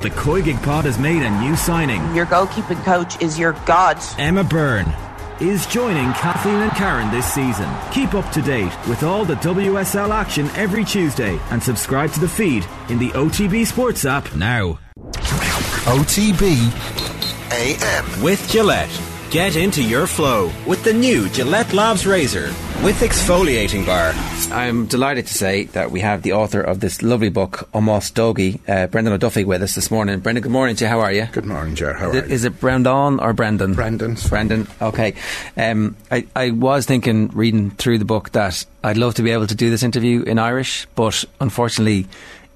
The Koigig Pod has made a new signing. Your goalkeeping coach is your god. Emma Byrne is joining Kathleen and Karen this season. Keep up to date with all the WSL action every Tuesday and subscribe to the feed in the OTB Sports app now. OTB AM. With Gillette. Get into your flow with the new Gillette Labs Razor with exfoliating bar. I'm delighted to say that we have the author of this lovely book, Almost Doggy, uh, Brendan Ó Dufaigh, with us this morning. Brendan, good morning to you. How are you? Good morning, Ger. How Is are it, you? is it Brendan or Brendan? Brendan. Brendan. Okay. Um, I, I was thinking, reading through the book, that I'd love to be able to do this interview in Irish, but unfortunately,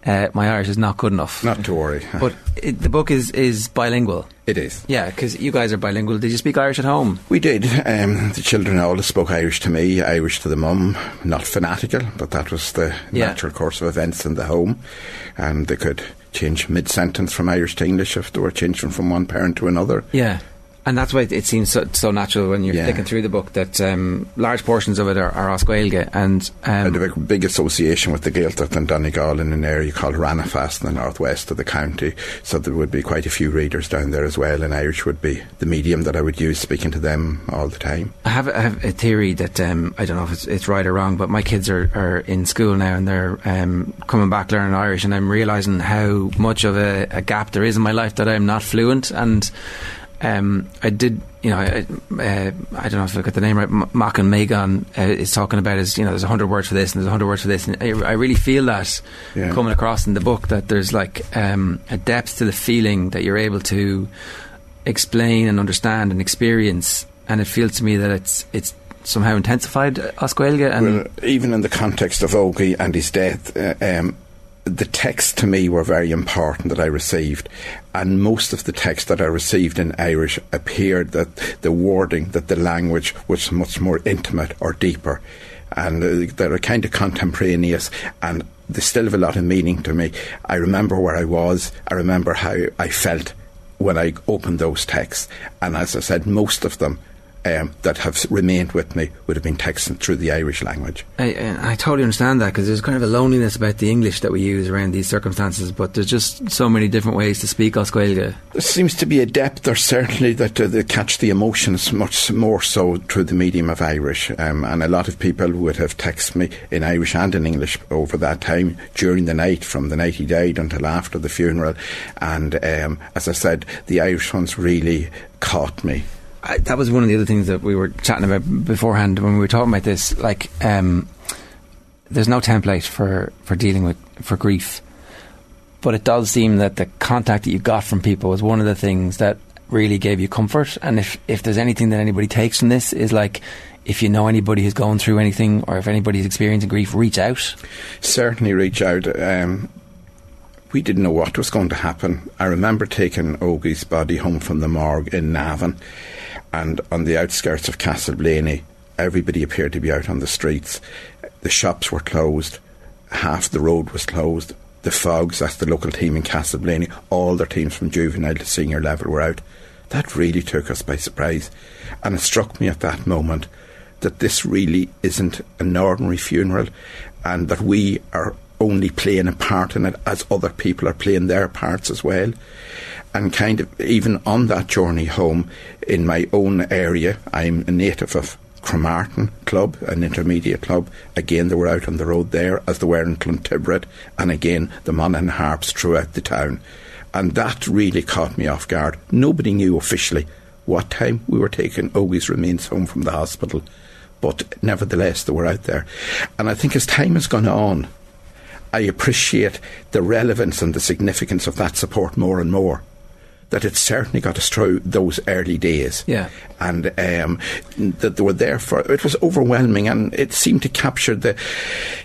uh, my Irish is not good enough. Not to worry. But it, the book is, is bilingual. it is. Yeah, because you guys are bilingual. Did you speak Irish at home? We did. Um, the children all spoke Irish to me, Irish to the mum. Not fanatical, but that was the Yeah. natural course of events in the home. And they could change mid sentence from Irish to English if they were changing from one parent to another. Yeah. And that's why it seems so, so natural when you're Yeah. flicking through the book that um, large portions of it are, are as Gaeilge. And um, a big, big association with the Gaeltacht and Donegal in an area called Ranafast in the northwest of the county. So there would be quite a few readers down there as well, and Irish would be the medium that I would use speaking to them all the time. I have, I have a theory that um, I don't know if it's, it's right or wrong, but my kids are, are in school now and they're um, coming back learning Irish, and I'm realizing how much of a, a gap there is in my life that I'm not fluent. And um, I did, you know, I, uh, I don't know if I got the name right. M- Manchán Magan uh, is talking about is, you know, there's a hundred words for this and there's a hundred words for this, and I, I really feel that Yeah. coming across in the book that there's like um, a depth to the feeling that you're able to explain and understand and experience, and it feels to me that it's it's somehow intensified uh, as Gaeilge and Well, even in the context of Ogie and his death, uh, um, the texts to me were very important that I received, and most of the texts that I received in Irish appeared that the wording, that the language was much more intimate or deeper, and uh, they're kind of contemporaneous and. They still have a lot of meaning to me. I remember where I was. I remember how I felt when I opened those texts. And as I said, most of them um, that have remained with me would have been texted through the Irish language. I, I totally understand that because there's kind of a loneliness about the English that we use around these circumstances, but there's just so many different ways to speak as Gaeilge. There seems to be a depth there, certainly, that uh, they catch the emotions much more so through the medium of Irish. Um, and a lot of people would have texted me in Irish and in English over that time during the night, from the night he died until after the funeral. And um, as I said, the Irish ones really caught me. I, that was one of the other things that we were chatting about beforehand when we were talking about this. Like, um, there's no template for, for dealing with for grief, but it does seem that the contact that you got from people was one of the things that really gave you comfort. And if if there's anything that anybody takes from this is like. If you know anybody who's going through anything, or if anybody's experiencing grief, reach out. certainly reach out. Um, we didn't know what was going to happen. I remember taking Ogie's body home from the morgue in Navan, and on the outskirts of Castleblayney, everybody appeared to be out on the streets. The shops were closed, half the road was closed. The Faughs, that's the local team in Castleblayney, all their teams from juvenile to senior level were out. That really took us by surprise, and it struck me at that moment that this really isn't an ordinary funeral and that we are only playing a part in it as other people are playing their parts as well. And kind of even on that journey home in my own area, I'm a native of Cremartin Club, an intermediate club. Again, they were out on the road there, as they were in Clontibret, and again, the Monaghan Harps throughout the town. And that really caught me off guard. Nobody knew officially what time we were taking Ogie's remains home from the hospital but nevertheless they were out there. And I think as time has gone on, I appreciate the relevance and the significance of that support more and more. That it certainly got us through those early days. Yeah. And um, that they were there for it was overwhelming and it seemed to capture the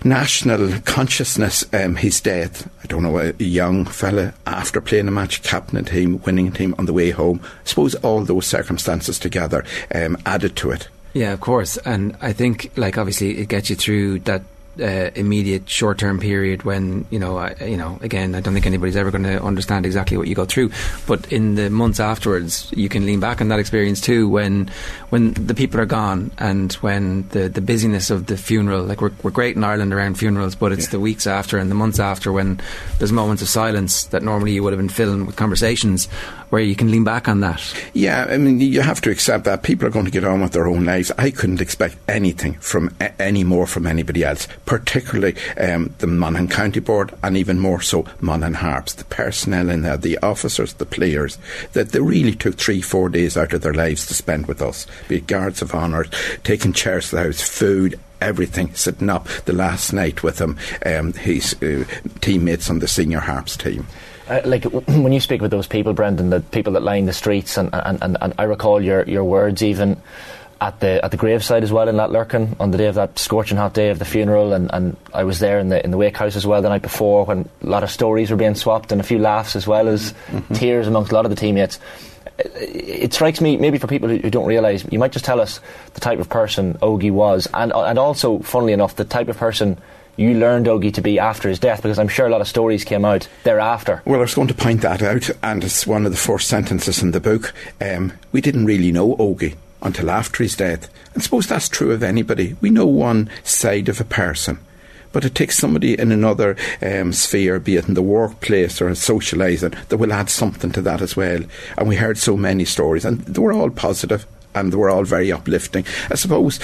national consciousness, um, his death. I don't know, a young fella after playing a match, captain a team, winning a team on the way home. I suppose all those circumstances together um, added to it. Yeah, of course. And I think, like, obviously, it gets you through that uh, immediate short term period when you know I, you know again I don't think anybody's ever going to understand exactly what you go through but in the months afterwards you can lean back on that experience too when when the people are gone and when the, the busyness of the funeral like we're, we're great in Ireland around funerals but it's yeah. the weeks after and the months after when there's moments of silence that normally you would have been filling with conversations where you can lean back on that? Yeah I mean you have to accept that people are going to get on with their own lives. I couldn't expect anything from any more from anybody else particularly um, the Monaghan County Board and even more so Monaghan Harps, the personnel in there, the officers, the players, that they really took three, four days out of their lives to spend with us, be it guards of honour, taking chairs to the house, food, everything, sitting up the last night with him, um, his uh, teammates on the senior harps team. Uh, like when you speak with those people, Brendan, the people that line the streets, and, and, and, and I recall your, your words even at the at the graveside as well in Latlurcan on the day of that scorching hot day of the funeral, and, and I was there in the in the wake house as well the night before when a lot of stories were being swapped and a few laughs as well as mm-hmm. tears amongst a lot of the teammates. It, it strikes me, maybe for people who, who don't realise, you might just tell us the type of person Ogie was, and and also, funnily enough, the type of person you learned Ogie to be after his death? Because I'm sure a lot of stories came out thereafter. Well, I was going to point that out, and it's one of the first sentences in the book. Um, we didn't really know Ogie until after his death. And suppose that's true of anybody. We know one side of a person. But it takes somebody in another um, sphere, be it in the workplace or socialising, that will add something to that as well. And we heard so many stories, and they were all positive and they were all very uplifting. I suppose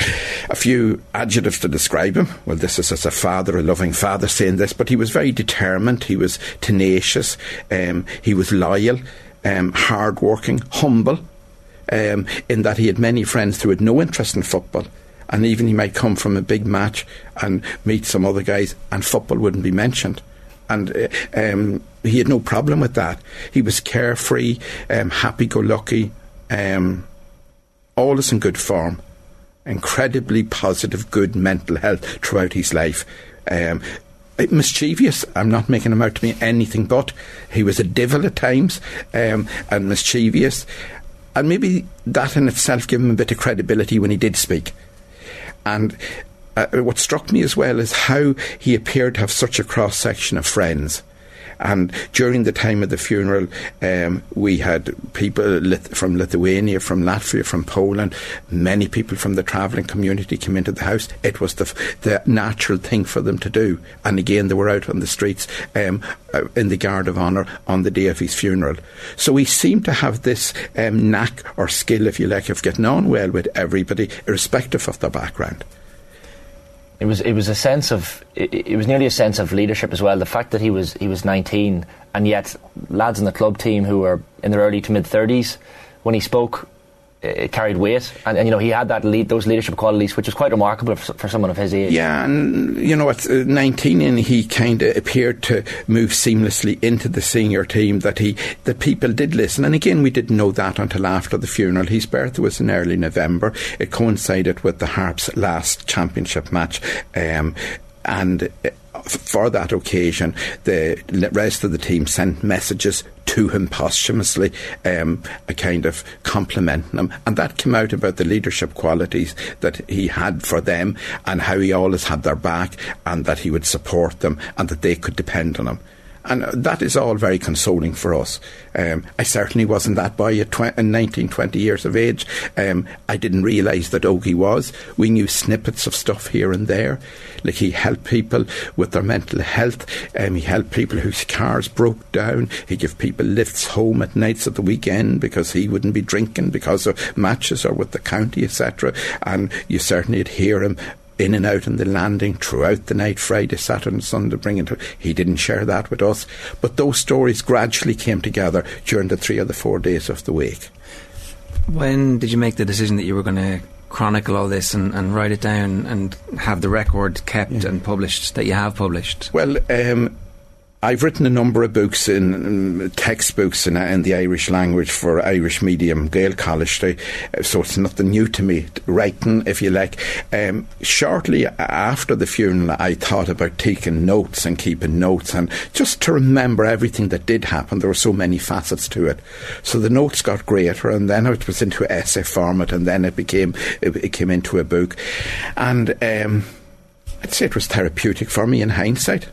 a few adjectives to describe him. Well, this is as a father, a loving father saying this, but he was very determined, he was tenacious, um, he was loyal, um, hard working, humble um, in that he had many friends who had no interest in football. And even he might come from a big match and meet some other guys, and football wouldn't be mentioned. And uh, um, he had no problem with that. He was carefree, um, happy go lucky, is in good form, incredibly positive, good mental health throughout his life. Um, mischievous. I'm not making him out to be anything but. He was a devil at times um, and mischievous. And maybe that in itself gave him a bit of credibility when he did speak. And uh, what struck me as well is how he appeared to have such a cross section of friends. And during the time of the funeral, um, we had people from Lithuania, from Latvia, from Poland, many people from the travelling community came into the house. It was the, the natural thing for them to do. And again, they were out on the streets um, uh, in the Guard of Honour on the day of his funeral. So he seemed to have this um, knack or skill, if you like, of getting on well with everybody, irrespective of their background. It was it was a sense of it, it, was nearly a sense of leadership as well. The fact that he was he was 19 and yet lads in the club team who were in their early to mid 30s when he spoke it carried weight, and, and, you know he had that lead, those leadership qualities, which was quite remarkable for, for someone of his age. Yeah, and you know at uh, 19, and he kind of appeared to move seamlessly into the senior team. That he that people did listen, and again we didn't know that until after the funeral. His birth was in early November. It coincided with the Harps' last championship match, um, and. For that occasion, the rest of the team sent messages to him posthumously, um, a kind of complimenting him. And that came out about the leadership qualities that he had for them and how he always had their back and that he would support them and that they could depend on him. And that is all very consoling for us. Um, I certainly wasn't that boy at tw- 19, 20 years of age. Um, I didn't realise that Ogie was. We knew snippets of stuff here and there. Like he helped people with their mental health. Um, he helped people whose cars broke down. He gave people lifts home at nights at the weekend because he wouldn't be drinking because of matches or with the county, etc. And you certainly would hear him in and out on the landing throughout the night, Friday, Saturday, and Sunday, bringing to. He didn't share that with us, but those stories gradually came together during the three or the four days of the week. When did you make the decision that you were going to chronicle all this and, and write it down and have the record kept yeah. and published that you have published? Well, um, I've written a number of books in, in textbooks in, in, the Irish language for Irish medium Gael College, so it's nothing new to me writing, if you like. Um, shortly after the funeral, I thought about taking notes and keeping notes, and just to remember everything that did happen. There were so many facets to it, so the notes got greater, and then it was into essay format, and then it became it, it came into a book, and. Um, I'd say it was therapeutic for me in hindsight.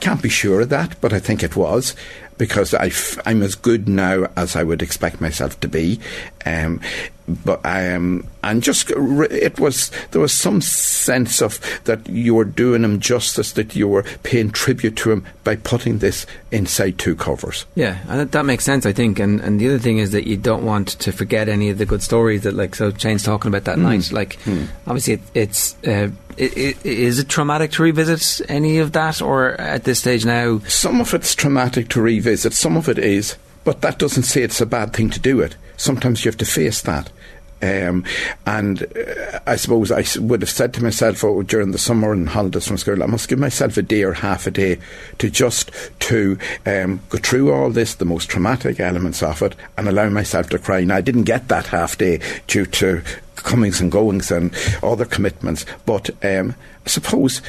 Can't be sure of that, but I think it was because i f- I'm as good now as I would expect myself to be. Um, but I am, and just it was there was some sense of that you were doing him justice, that you were paying tribute to him by putting this inside two covers. Yeah, and that, that makes sense, I think. And and the other thing is that you don't want to forget any of the good stories that, like, so Shane's talking about that mm. night. Like, mm. obviously, it, it's. Uh, is it traumatic to revisit any of that, or at this stage now? Some of it's traumatic to revisit. Some of it is, but that doesn't say it's a bad thing to do it. Sometimes you have to face that. Um, and uh, I suppose I would have said to myself oh, during the summer and holidays from school, I must give myself a day or half a day to just to um, go through all this, the most traumatic elements of it, and allow myself to cry. Now, I didn't get that half day due to comings and goings and other commitments, but um, I suppose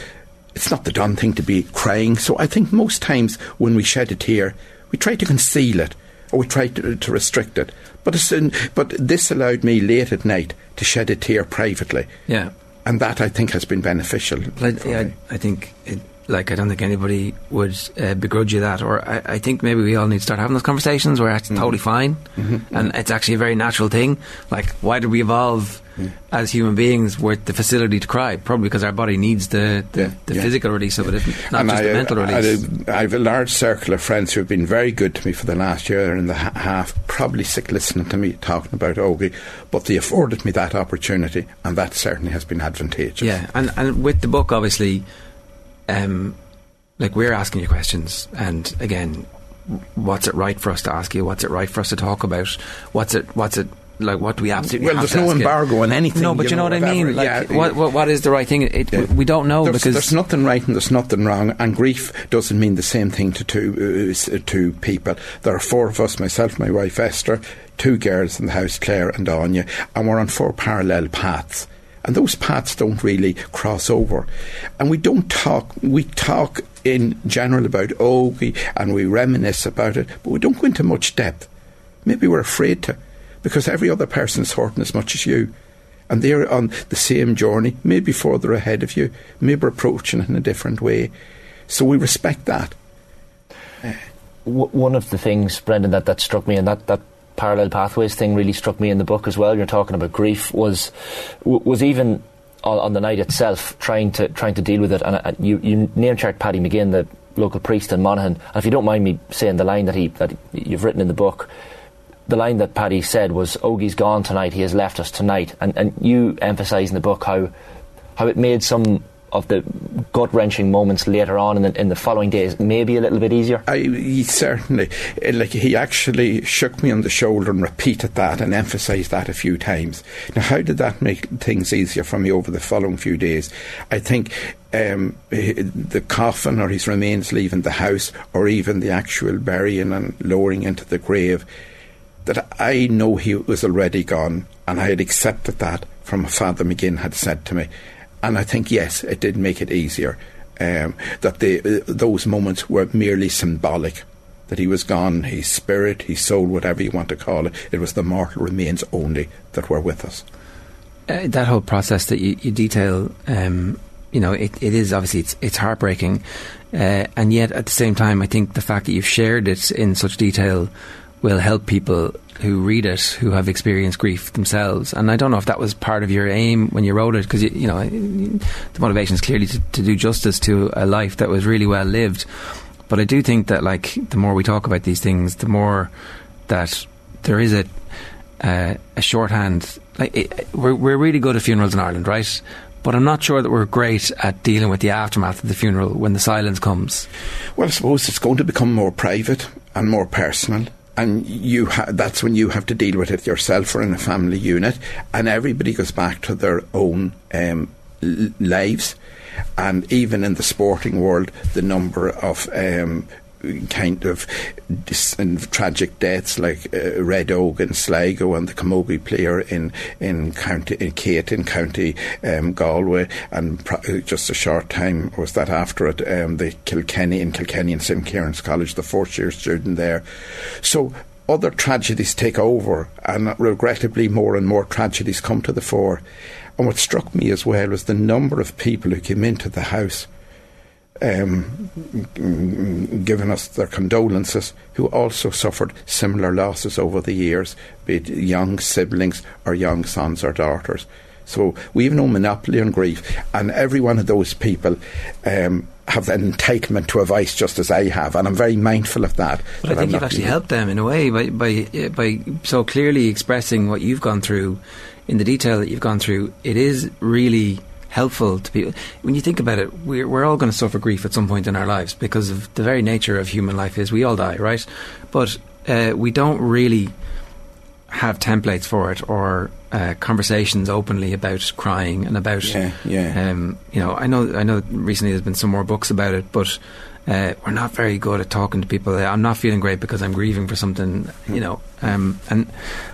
it's not the done thing to be crying. So I think most times when we shed a tear, we try to conceal it or we try to, to restrict it. But, in, but this allowed me late at night to shed a tear privately. Yeah. And that I think has been beneficial. I, I, I, think it, like I don't think anybody would uh, begrudge you that, or I, I, think maybe we all need to start having those conversations where it's mm-hmm. totally fine, mm-hmm. and it's actually a very natural thing. Like, why did we evolve mm. as human beings with the facility to cry? Probably because our body needs the the, yeah, the yeah. physical release of it, not and just I, the mental release. I, I, have a large circle of friends who have been very good to me for the last year and a half, probably sick listening to me talking about Ogie, but they afforded me that opportunity, and that certainly has been advantageous. Yeah, and and with the book, obviously um, like we're asking you questions, and again, what's it right for us to ask you? What's it right for us to talk about? What's it? What's it? Like what we absolutely? Well, there's no embargo you? on anything. No, but you know, know what I mean. Like, yeah, what, what, what is the right thing? It, yeah. We don't know there's, because there's nothing right and there's nothing wrong. And grief doesn't mean the same thing to two uh, to people. There are four of us: myself, my wife Esther, two girls in the house, Claire and Anya, and we're on four parallel paths and those paths don't really cross over. And we don't talk, we talk in general about Ogie and we reminisce about it, but we don't go into much depth. Maybe we're afraid to, because every other person is hurting as much as you. And they're on the same journey, maybe further ahead of you, maybe approaching it in a different way. So we respect that. One of the things, Brendan, that, that struck me, and that, that parallel pathways thing really struck me in the book as well. You're talking about grief was was even on, on the night itself trying to trying to deal with it. And uh, you you name checked Paddy McGinn, the local priest in Monaghan. And if you don't mind me saying the line that he that you've written in the book. The line that Paddy said was, Ogie's gone tonight, he has left us tonight. And, and you emphasise in the book how how it made some of the gut wrenching moments later on in the, in the following days maybe a little bit easier? I, certainly, eh, like he actually shook me on the shoulder and repeated that and emphasised that a few times. Now, how did that make things easier for me over the following few days? I think um, the coffin or his remains leaving the house, or even the actual burying and lowering into the grave, that I know he was already gone, and I had accepted that from Father McGinn had said to me. And I think, yes, it did make it easier. Um, that the, uh, those moments were merely symbolic. That he was gone, his spirit, his soul, whatever you want to call it, it was the mortal remains only that were with us. Uh, that whole process that you, you detail, um, you know, it, it is obviously it's, it's heartbreaking, uh, and yet at the same time, I think the fact that you've shared it in such detail will help people who read it who have experienced grief themselves. And I don't know if that was part of your aim when you wrote it, because you, you, know the motivation is clearly to, to, do justice to a life that was really well lived. But I do think that like the more we talk about these things, the more that there is a uh, a shorthand. Like it, we're we're really good at funerals in Ireland, right? But I'm not sure that we're great at dealing with the aftermath of the funeral when the silence comes. Well, I suppose it's going to become more private and more personal and you ha- that's when you have to deal with it yourself or in a family unit, and everybody goes back to their own um, lives. And even in the sporting world, the number of um, kind of tragic deaths like uh, Red Oak Sligo and the Camogie player in in County in Kate in County um, Galway and just a short time was that after it um, the Kilkenny in Kilkenny and St Kieran's College the fourth year student there so other tragedies take over, and regrettably, more and more tragedies come to the fore. And what struck me as well was the number of people who came into the house um, giving us their condolences, who also suffered similar losses over the years, be it young siblings or young sons or daughters. So we have no monopoly on grief, and every one of those people um, have an entitlement to a just as I have, and I'm very mindful of that. But that I think you've actually helped them in a way by by by so clearly expressing what you've gone through in the detail that you've gone through. It is really helpful to people. When you think about it, we're we're all going to suffer grief at some point in our lives because of the very nature of human life is we all die, right? But uh, we don't really have templates for it or uh, conversations openly about crying and about Yeah, yeah. um, you know I know I know recently there's been some more books about it but uh, we're not very good at talking to people I'm not feeling great because I'm grieving for something you know um, and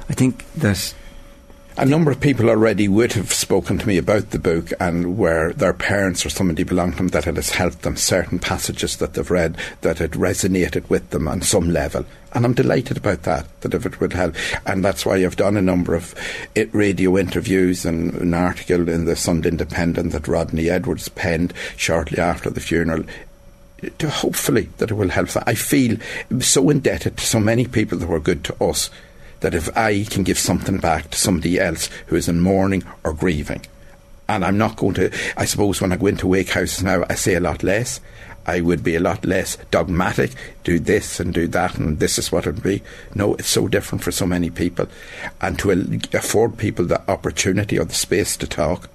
I think that A number of people already would have spoken to me about the book and where their parents or somebody belonged to them that it has helped them, certain passages that they've read that had resonated with them on some level. And I'm delighted about that, that if it would help. And that's why I've done a number of it radio interviews and an article in the Sunday Independent that Rodney Edwards penned shortly after the funeral to hopefully that it will help. I feel so indebted to so many people that were good to us that if I can give something back to somebody else who is in mourning or grieving, and I'm not going to, I suppose when I go into wake houses now, I say a lot less. I would be a lot less dogmatic, do this and do that, and this is what it would be. No, it's so different for so many people. And to afford people the opportunity or the space to talk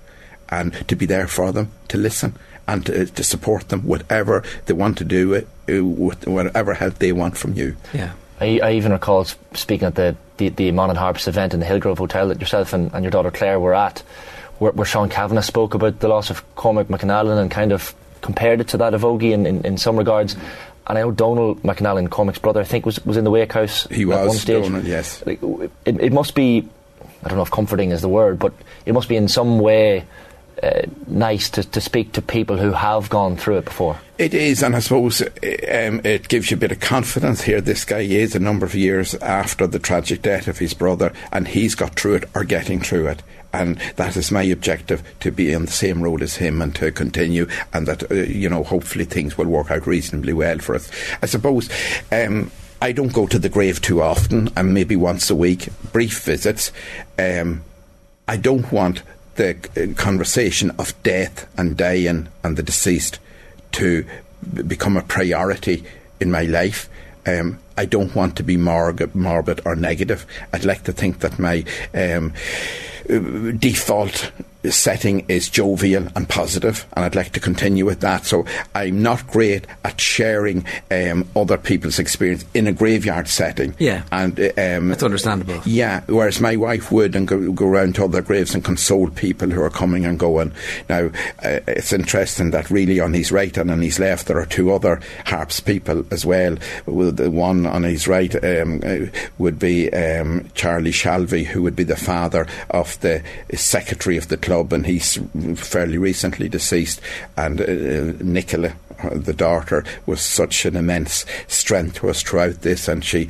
and to be there for them, to listen and to, to support them, whatever they want to do, uh, whatever help they want from you. yeah I, I even recall speaking at the, the, the Mon and Harps event in the Hillgrove Hotel that yourself and, and your daughter Claire were at, where, where Sean Cavanagh spoke about the loss of Cormac McAnallen and kind of compared it to that of Ogie in, in, in some regards. And I know Donal McAnallen, Cormac's brother, I think was, was in the wake house He at was, one stage. Donal, yes. It, it must be, I don't know if comforting is the word, but it must be in some way uh, nice to, to speak to people who have gone through it before. It is, and I suppose um, it gives you a bit of confidence here. This guy is a number of years after the tragic death of his brother, and he's got through it or getting through it. And that is my objective to be on the same road as him and to continue, and that, uh, you know, hopefully things will work out reasonably well for us. I suppose. Um, I don't go to the grave too often, and maybe once a week, brief visits. Um, I don't want the uh, conversation of death and dying and the deceased to become a priority in my life. Um, I don't want to be morbid or negative. I'd like to think that my um, default setting is jovial and positive, and I'd like to continue with that. So I'm not great at sharing um, other people's experience in a graveyard setting. Yeah. and um, That's understandable. yeah, whereas my wife would and go, go around to other graves and console people who are coming and going. Now, uh, it's interesting that really on his right and on his left there are two other harps people as well. Well, the one on his right um, uh, would be um, Charlie Shalvey, who would be the father of the secretary of the club, and he's fairly recently deceased. And uh, Nicola, uh, the daughter, was such an immense strength to us throughout this, and she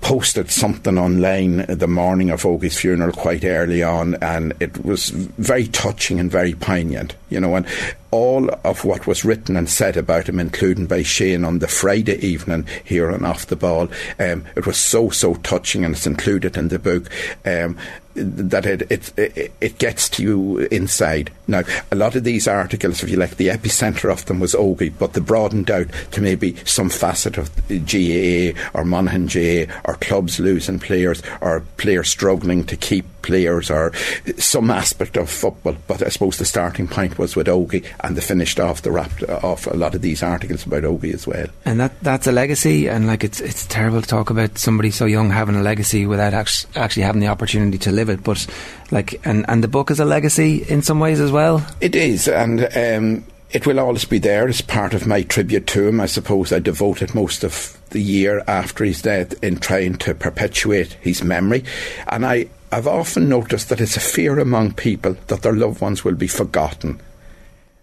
posted something online the morning of Ogie's funeral quite early on, and it was very touching and very poignant, you know. And all of what was written and said about him, including by Shane on the Friday evening here on Off the Ball, um, it was so so touching, and it's included in the book. Um, that it, it it gets to you inside. Now, a lot of these articles, if you like, the epicenter of them was Ogie, but they broadened out to maybe some facet of GAA or Monaghan GAA or clubs losing players or players struggling to keep players or some aspect of football. But I suppose the starting point was with Ogie, and they finished off the wrapped off a lot of these articles about Ogie as well. and that that's a legacy and like it's it's terrible to talk about somebody so young having a legacy without act- actually having the opportunity to live it but like and and the book is a legacy in some ways as well It is, and um, it will always be there as part of my tribute to him. I suppose I devoted most of the year after his death in trying to perpetuate his memory, and I. I've often noticed that it's a fear among people that their loved ones will be forgotten.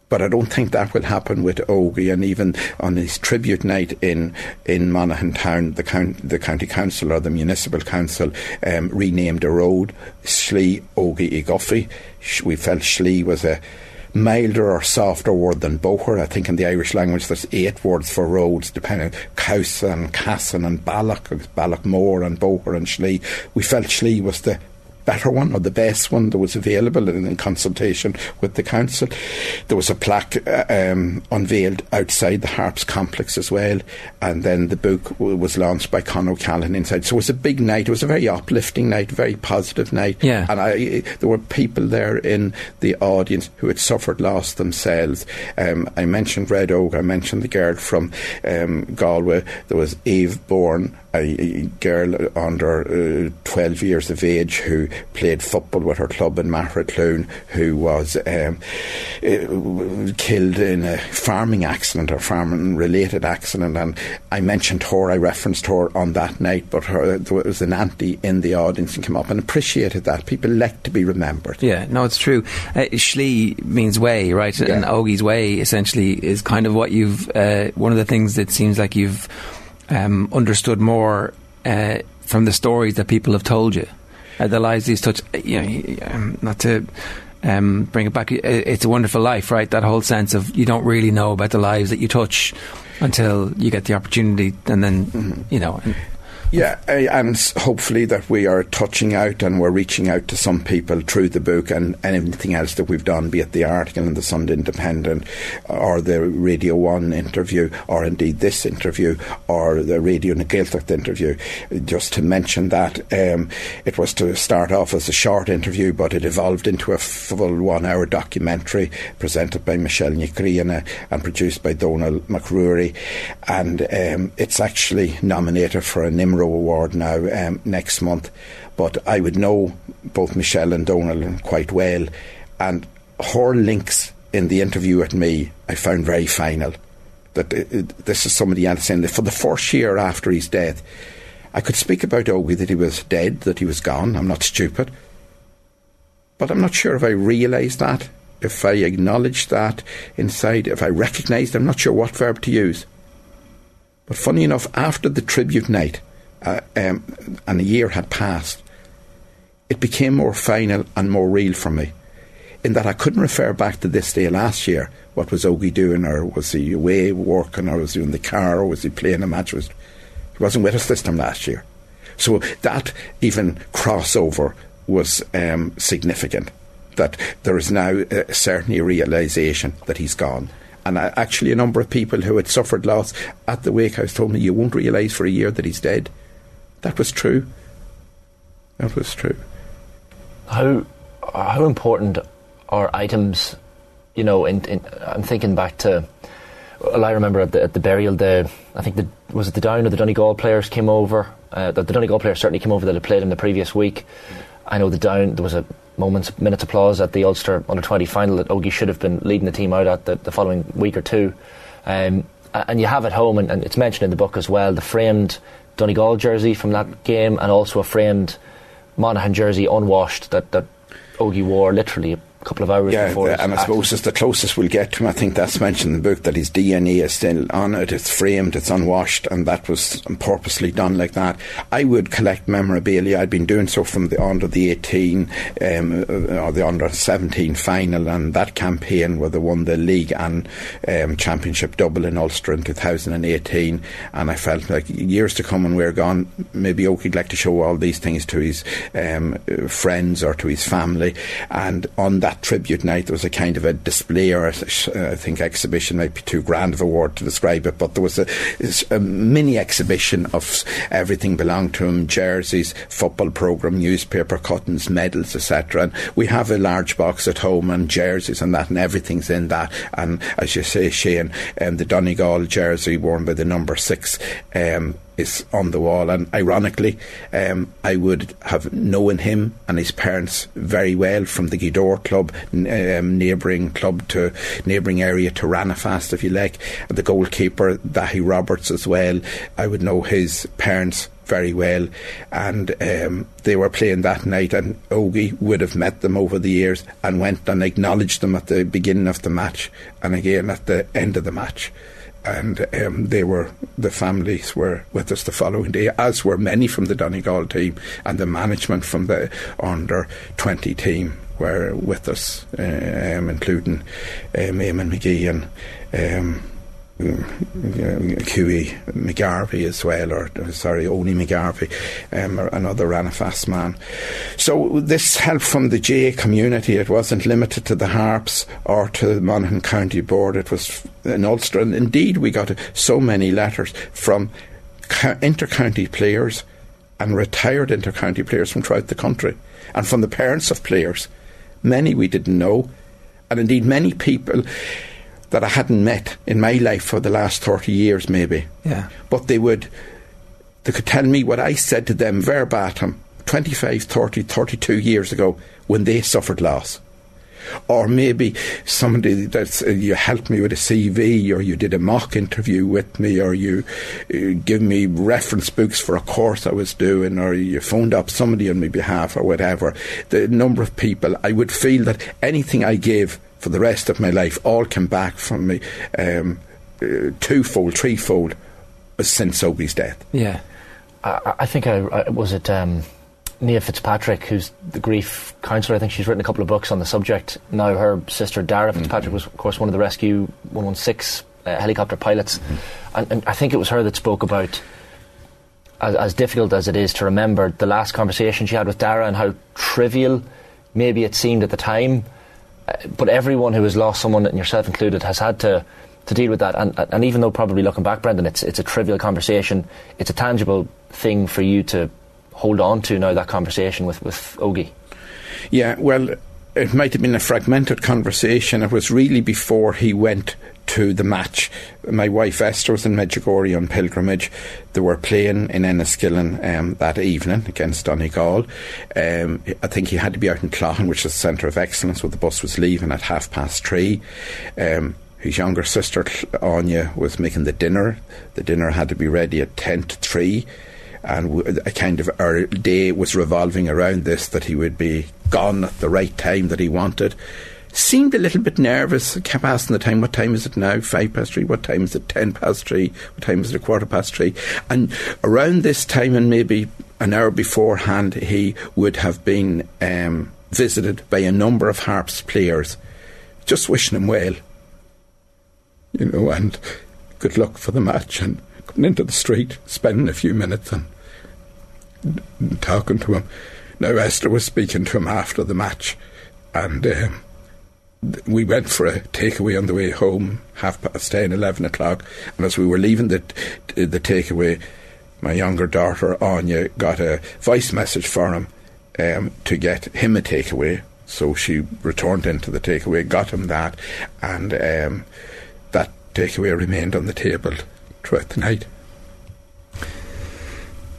but I don't think that will happen with Ogie. And even on his tribute night in in Monaghan Town, the, count, the county council or the municipal council um, renamed a road Slee Ogie Guffey. We felt Slee was a milder or softer word than Boher. I think in the Irish language there's eight words for roads, depending Cowse and Casson and Balloch, Ballochmore and Boher and Slee. We felt Slee was the better one or the best one that was available in, in consultation with the council. There was a plaque uh, um, unveiled outside the Harps complex as well, and then the book w- was launched by Con O'Callaghan inside. So it was a big night. It was a very uplifting night, very positive night. Yeah. And I, there were people there in the audience who had suffered loss themselves. Um, I mentioned Red Oak. I mentioned the girl from um, Galway. There was Eve Bourne a, girl under uh, 12 years of age who played football with her club in Mahratloon who was um, uh, killed in a farming accident or farming related accident. And I mentioned her I referenced her on that night but her, there was an auntie in the audience and came up and appreciated that. People like to be remembered. Yeah no it's true. Uh, Slee means way right? Yeah. and Ogie's way essentially is kind of what you've uh, one of the things that seems like you've um, understood more uh, from the stories that people have told you. Uh, the lives these touch, you know, um, not to um, bring it back, it's a wonderful life, right? That whole sense of you don't really know about the lives that you touch until you get the opportunity, and then, mm-hmm. you know. And, yeah, and hopefully that we are touching out and we're reaching out to some people through the book and, anything else that we've done, be it the article in the Sunday Independent or the Radio 1 interview or indeed this interview or the Raidió na Gaeltachta interview. Just to mention that um, it was to start off as a short interview, but it evolved into a full one hour documentary presented by Michelle Nicriana and produced by Donald McRory. And um, it's actually nominated for a Award now um, next month. But I would know both Michelle and Donald quite well, and her links in the interview with me I found very final. That it, it, this is somebody saying that for the first year after his death, I could speak about Ogie that he was dead, that he was gone. I'm not stupid. But I'm not sure if I realised that, if I acknowledged that inside, if I recognised, I'm not sure what verb to use. But funny enough, after the tribute night, uh, um, and a year had passed, it became more final and more real for me. In that I couldn't refer back to this day last year. What was Ogie doing, or was he away working, or was he in the car, or was he playing a match? Was he wasn't with us this time last year? So that even crossover was um, significant. That there is now certainly a realization that he's gone. And I, actually, a number of people who had suffered loss at the wake house told me, "You won't realise for a year that he's dead." That was true. That was true. How how important are items? You know, in, in, I'm thinking back to. Well, I remember at the, at the burial, the I think the was it the Down or the Donegal players came over. Uh, the, the Donegal players certainly came over that had played in the previous week. I know the Down there was a moments minutes applause at the Ulster under 20 final that Ogie should have been leading the team out at the, the following week or two. Um, and you have at home, and, and, it's mentioned in the book as well, the framed Donegal jersey from that game and also a framed Monaghan jersey unwashed that, that Ogie wore literally couple of hours yeah, before. Yeah, and I suppose it's the closest we'll get to him. I think that's mentioned in the book that his DNA is still on it. It's framed, it's unwashed, and that was purposely done like that. I would collect memorabilia. I'd been doing so from the under the 18 um, uh, or the under 17 final, and that campaign where they won the league and um, championship double in Ulster in 2018. And I felt like years to come when we're gone, maybe Ogie'd like to show all these things to his um, friends or to his family. And on that that tribute night, there was a kind of a display or a, I think exhibition might be too grand of a word to describe it, but there was a, a mini exhibition of everything belonged to him: jerseys, football program, newspaper cuttings, medals, etc. And we have a large box at home and jerseys and that, and everything's in that. And as you say, Shane, um, the Donegal jersey worn by the number six. Um, is on the wall. And ironically, um, I would have known him and his parents very well from the Gweedore Club, um, neighbouring club to neighbouring area to Ranafast, if you like. And the goalkeeper, Dahi Roberts, as well. I would know his parents very well, and um, they were playing that night. And Ogie would have met them over the years and went and acknowledged them at the beginning of the match and again at the end of the match and um, they were the families were with us the following day, as were many from the Donegal team and the management from the under twenty team were with us, um, including um, Eamon McGee and. Um, Huey McGarvey as well, or sorry, Oni McGarvey, um, another Ranafast man. So this help from the GAA community, it wasn't limited to the Harps or to the Monaghan County Board, it was in Ulster. And indeed, we got so many letters from inter-county players and retired inter-county players from throughout the country and from the parents of players. Many we didn't know, and indeed many people that I hadn't met in my life for the last 30 years, maybe. Yeah. But they would, they could tell me what I said to them verbatim 25, 30, 32 years ago when they suffered loss. Or maybe somebody that uh, you helped me with a CV, or you did a mock interview with me, or you uh, give me reference books for a course I was doing, or you phoned up somebody on my behalf, or whatever. The number of people, I would feel that anything I gave for the rest of my life all came back from me um, uh, twofold, threefold since Ogie's death. Yeah. I, I think I, I was it um, Niamh Fitzpatrick, who's the grief counsellor. I think she's written a couple of books on the subject. Now her sister Dara Fitzpatrick mm-hmm. was, of course, one of the Rescue 116 uh, helicopter pilots, mm-hmm. and, and, I think it was her that spoke about. As, as difficult as it is to remember the last conversation she had with Dara and how trivial maybe it seemed at the time, but everyone who has lost someone, and yourself included, has had to to deal with that. And, and even though probably looking back, Brendan, it's it's a trivial conversation. It's a tangible thing for you to hold on to now. That conversation with with Ogie. Yeah, well, it might have been a fragmented conversation. It was really before he went to the match. My wife Esther was in Medjugorje on pilgrimage. They were playing in Enniskillen um, that evening against Donegal. Um, I think he had to be out in Cloghan, which is the centre of excellence, where the bus was leaving at half past three. Um, his younger sister Anya was making the dinner. The dinner had to be ready at ten to three and a kind of our day was revolving around this that he would be gone at the right time that he wanted seemed a little bit nervous. Kept asking the time, what time is it now? Five past three. What time is it? Ten past three. What time is it? A quarter past three. And around this time, and maybe an hour beforehand, he would have been um, visited by a number of Harps players, just wishing him well. You know, and good luck for the match, and coming into the street, spending a few minutes and, and talking to him. Now Esther was speaking to him after the match, and. Um, we went for a takeaway on the way home, half past 10, 11 o'clock. And as we were leaving the, the takeaway, my younger daughter, Anya, got a voice message for him um, to get him a takeaway. So she returned into the takeaway, got him that, and um, that takeaway remained on the table throughout the night.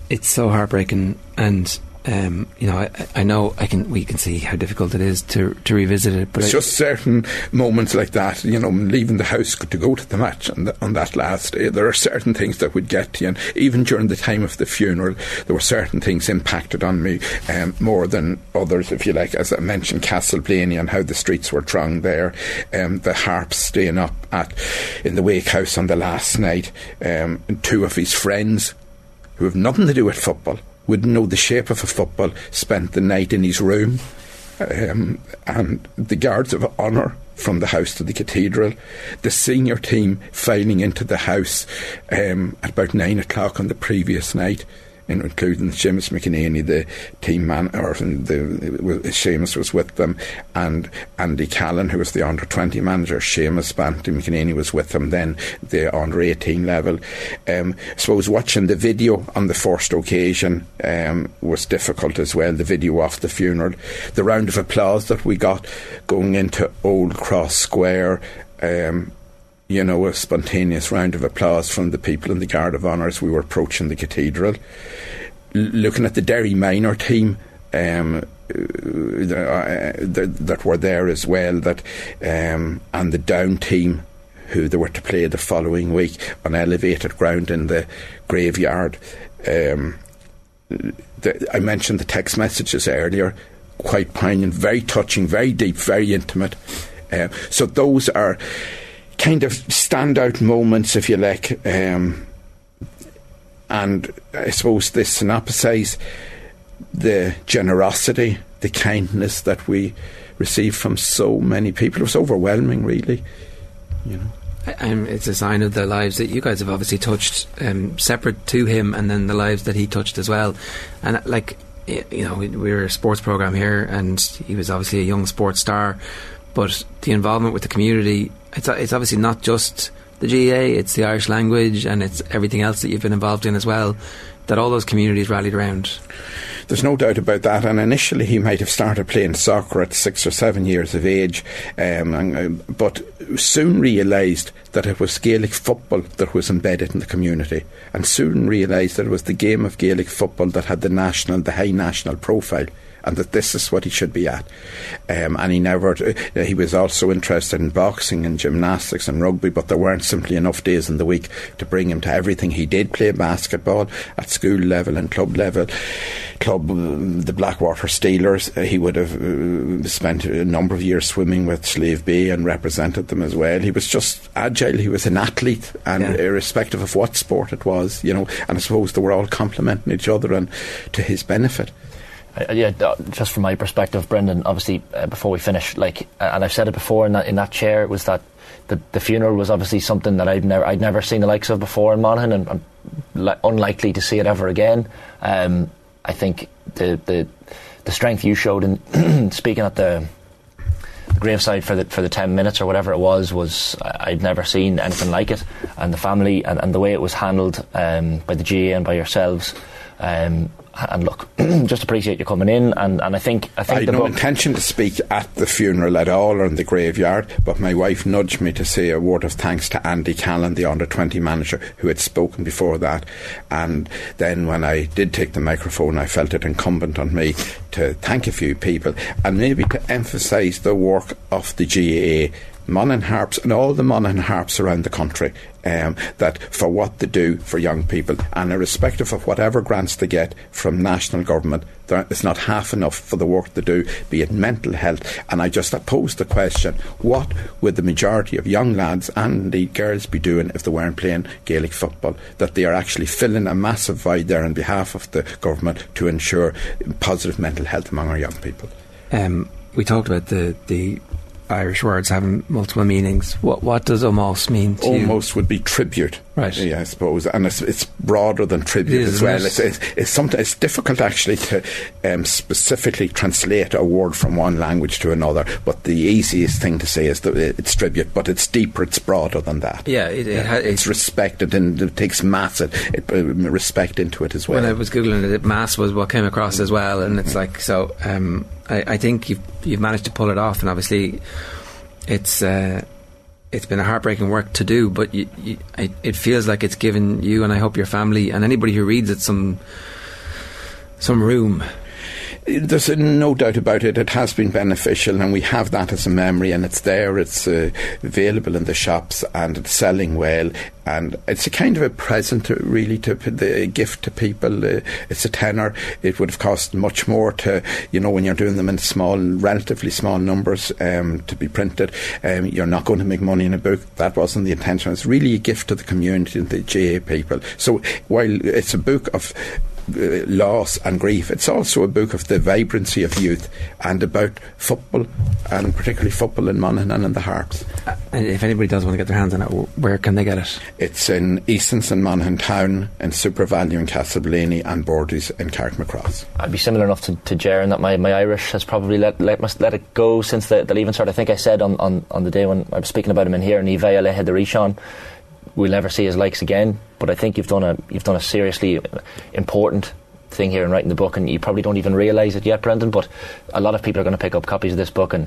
It's so heartbreaking, and um, you know, I, I, know I can. We can see how difficult it is to to revisit it. But it's I, just certain moments like that. You know, leaving the house to go to the match on, the, on that last day. There are certain things that would get to you, and even during the time of the funeral, there were certain things impacted on me um, more than others. If you like, as I mentioned, Castleblayney and how the streets were thronged there, um, the harps staying up at in the wake house on the last night, um, two of his friends who have nothing to do with football wouldn't know the shape of a football, spent the night in his room. Um, and the guards of honour from the house to the cathedral, the senior team filing into the house um, at about nine o'clock on the previous night including Seamus McEnaney, the team man, or the, Seamus was with them, and Andy Callan, who was the under 20 manager. Seamus Banty McEnaney was with them then, the under 18 level. Um, I suppose watching the video on the first occasion um, was difficult as well, the video of the funeral. The round of applause that we got going into Old Cross Square. Um, you know, a spontaneous round of applause from the people in the Guard of Honour as we were approaching the cathedral. L- looking at the Derry minor team, um, uh, uh, that were there as well, that um, and the down team who they were to play the following week on elevated ground in the graveyard. Um, the, I mentioned the text messages earlier, quite poignant, very touching, very deep, very intimate. Uh, so those are kind of standout moments, if you like. Um, and I suppose this synopsise the generosity, the kindness that we receive from so many people. It was overwhelming, really. You know. Um, it's a sign of the lives that you guys have obviously touched, um, separate to him, and then the lives that he touched as well. And like, you know, we're a sports program here, and he was obviously a young sports star. But the involvement with the community, it's it's obviously not just the GAA, it's the Irish language, and it's everything else that you've been involved in as well. That all those communities rallied around. There's no doubt about that. And initially, he might have started playing soccer at six or seven years of age, um, and, uh, but soon realised that it was Gaelic football that was embedded in the community, and soon realised that it was the game of Gaelic football that had the national, the high national profile and that this is what he should be at. Um, and he never, uh, he was also interested in boxing and gymnastics and rugby, but there weren't simply enough days in the week to bring him to everything. He did play basketball at school level and club level. Club, uh, the Blackwater Steelers, uh, he would have spent a number of years swimming with Slieve Bay and represented them as well. He was just agile, he was an athlete, and yeah. irrespective of what sport it was, you know, and I suppose they were all complementing each other and to his benefit. Uh, yeah, just from my perspective, Brendan. Obviously, uh, before we finish, like, uh, and I've said it before in that in that chair, was that the, the funeral was obviously something that I'd never I'd never seen the likes of before in Monaghan, and I'm li- unlikely to see it ever again. Um, I think the the the strength you showed in speaking at the graveside for the for the ten minutes or whatever it was was I'd never seen anything like it, and the family and, and the way it was handled um, by the GAA and by yourselves. Um, and look, just appreciate you coming in. And, and I think I think I had no intention to speak at the funeral at all or in the graveyard, but my wife nudged me to say a word of thanks to Andy Callan, the under twenty manager, who had spoken before that. And then when I did take the microphone, I felt it incumbent on me to thank a few people and maybe to emphasise the work of the GAA Monaghan Harps and all the Monaghan Harps around the country um, that for what they do for young people and irrespective of whatever grants they get from national government it's not half enough for the work they do be it mental health. And I just pose the question what would the majority of young lads and indeed girls be doing if they weren't playing Gaelic football? That they are actually filling a massive void there on behalf of the government to ensure positive mental health among our young people. Um, we talked about the, the Irish words having multiple meanings. What what does Ómós mean to almost you? Ómós would be tribute, right? Yeah, I suppose, and it's, it's broader than tribute as well. It's, it's, it's, sometimes it's difficult actually to um, specifically translate a word from one language to another. But the easiest thing to say is that it's tribute, but it's deeper, it's broader than that. Yeah, it, it yeah. it's respected and it takes mass it, it, uh, respect into it as well. When I was googling it, mass was what came across as well, and it's like so. Um, I, I think you've you've managed to pull it off, and obviously, it's uh, it's been a heartbreaking work to do. But you, you, it feels like it's given you, and I hope your family and anybody who reads it some some room there's no doubt about it. It has been beneficial, and we have that as a memory, and it's there. It's uh, available in the shops, and it's selling well. And it's a kind of a present, really, to the gift to people. Uh, it's a tenner. It would have cost much more to, you know, when you're doing them in small, relatively small numbers um, to be printed. Um, you're not going to make money in a book. That wasn't the intention. It's really a gift to the community and the GAA people. So while it's a book of uh, loss and grief. It's also a book of the vibrancy of youth and about football, and particularly football in Monaghan and in the Harps. Uh, and if anybody does want to get their hands on it, where can they get it? It's in Eason's in Monaghan Town, in SuperValu in Castleblayney, and Bordy's in Carrickmacross. I'd be similar enough to, to Jaron that my, my Irish has probably let let, must let it go since the, the leaving cert. I think I said on, on, on the day when I was speaking about him in here, Ní Bheidh Leithe Rishon we'll never see his likes again. But I think you've done a you've done a seriously important thing here in writing the book, and you probably don't even realise it yet, Brendan. But a lot of people are going to pick up copies of this book and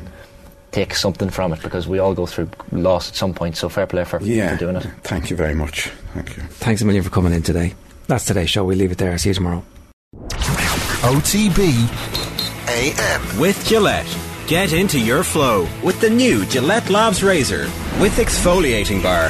take something from it because we all go through loss at some point. So fair play for, Yeah. for doing it. Thank you very much. Thank you. Thanks a million for coming in today. That's today's show. We'll leave it there. I'll see you tomorrow. OTB AM. With Gillette. Get into your flow with the new Gillette Labs Razor with exfoliating bar.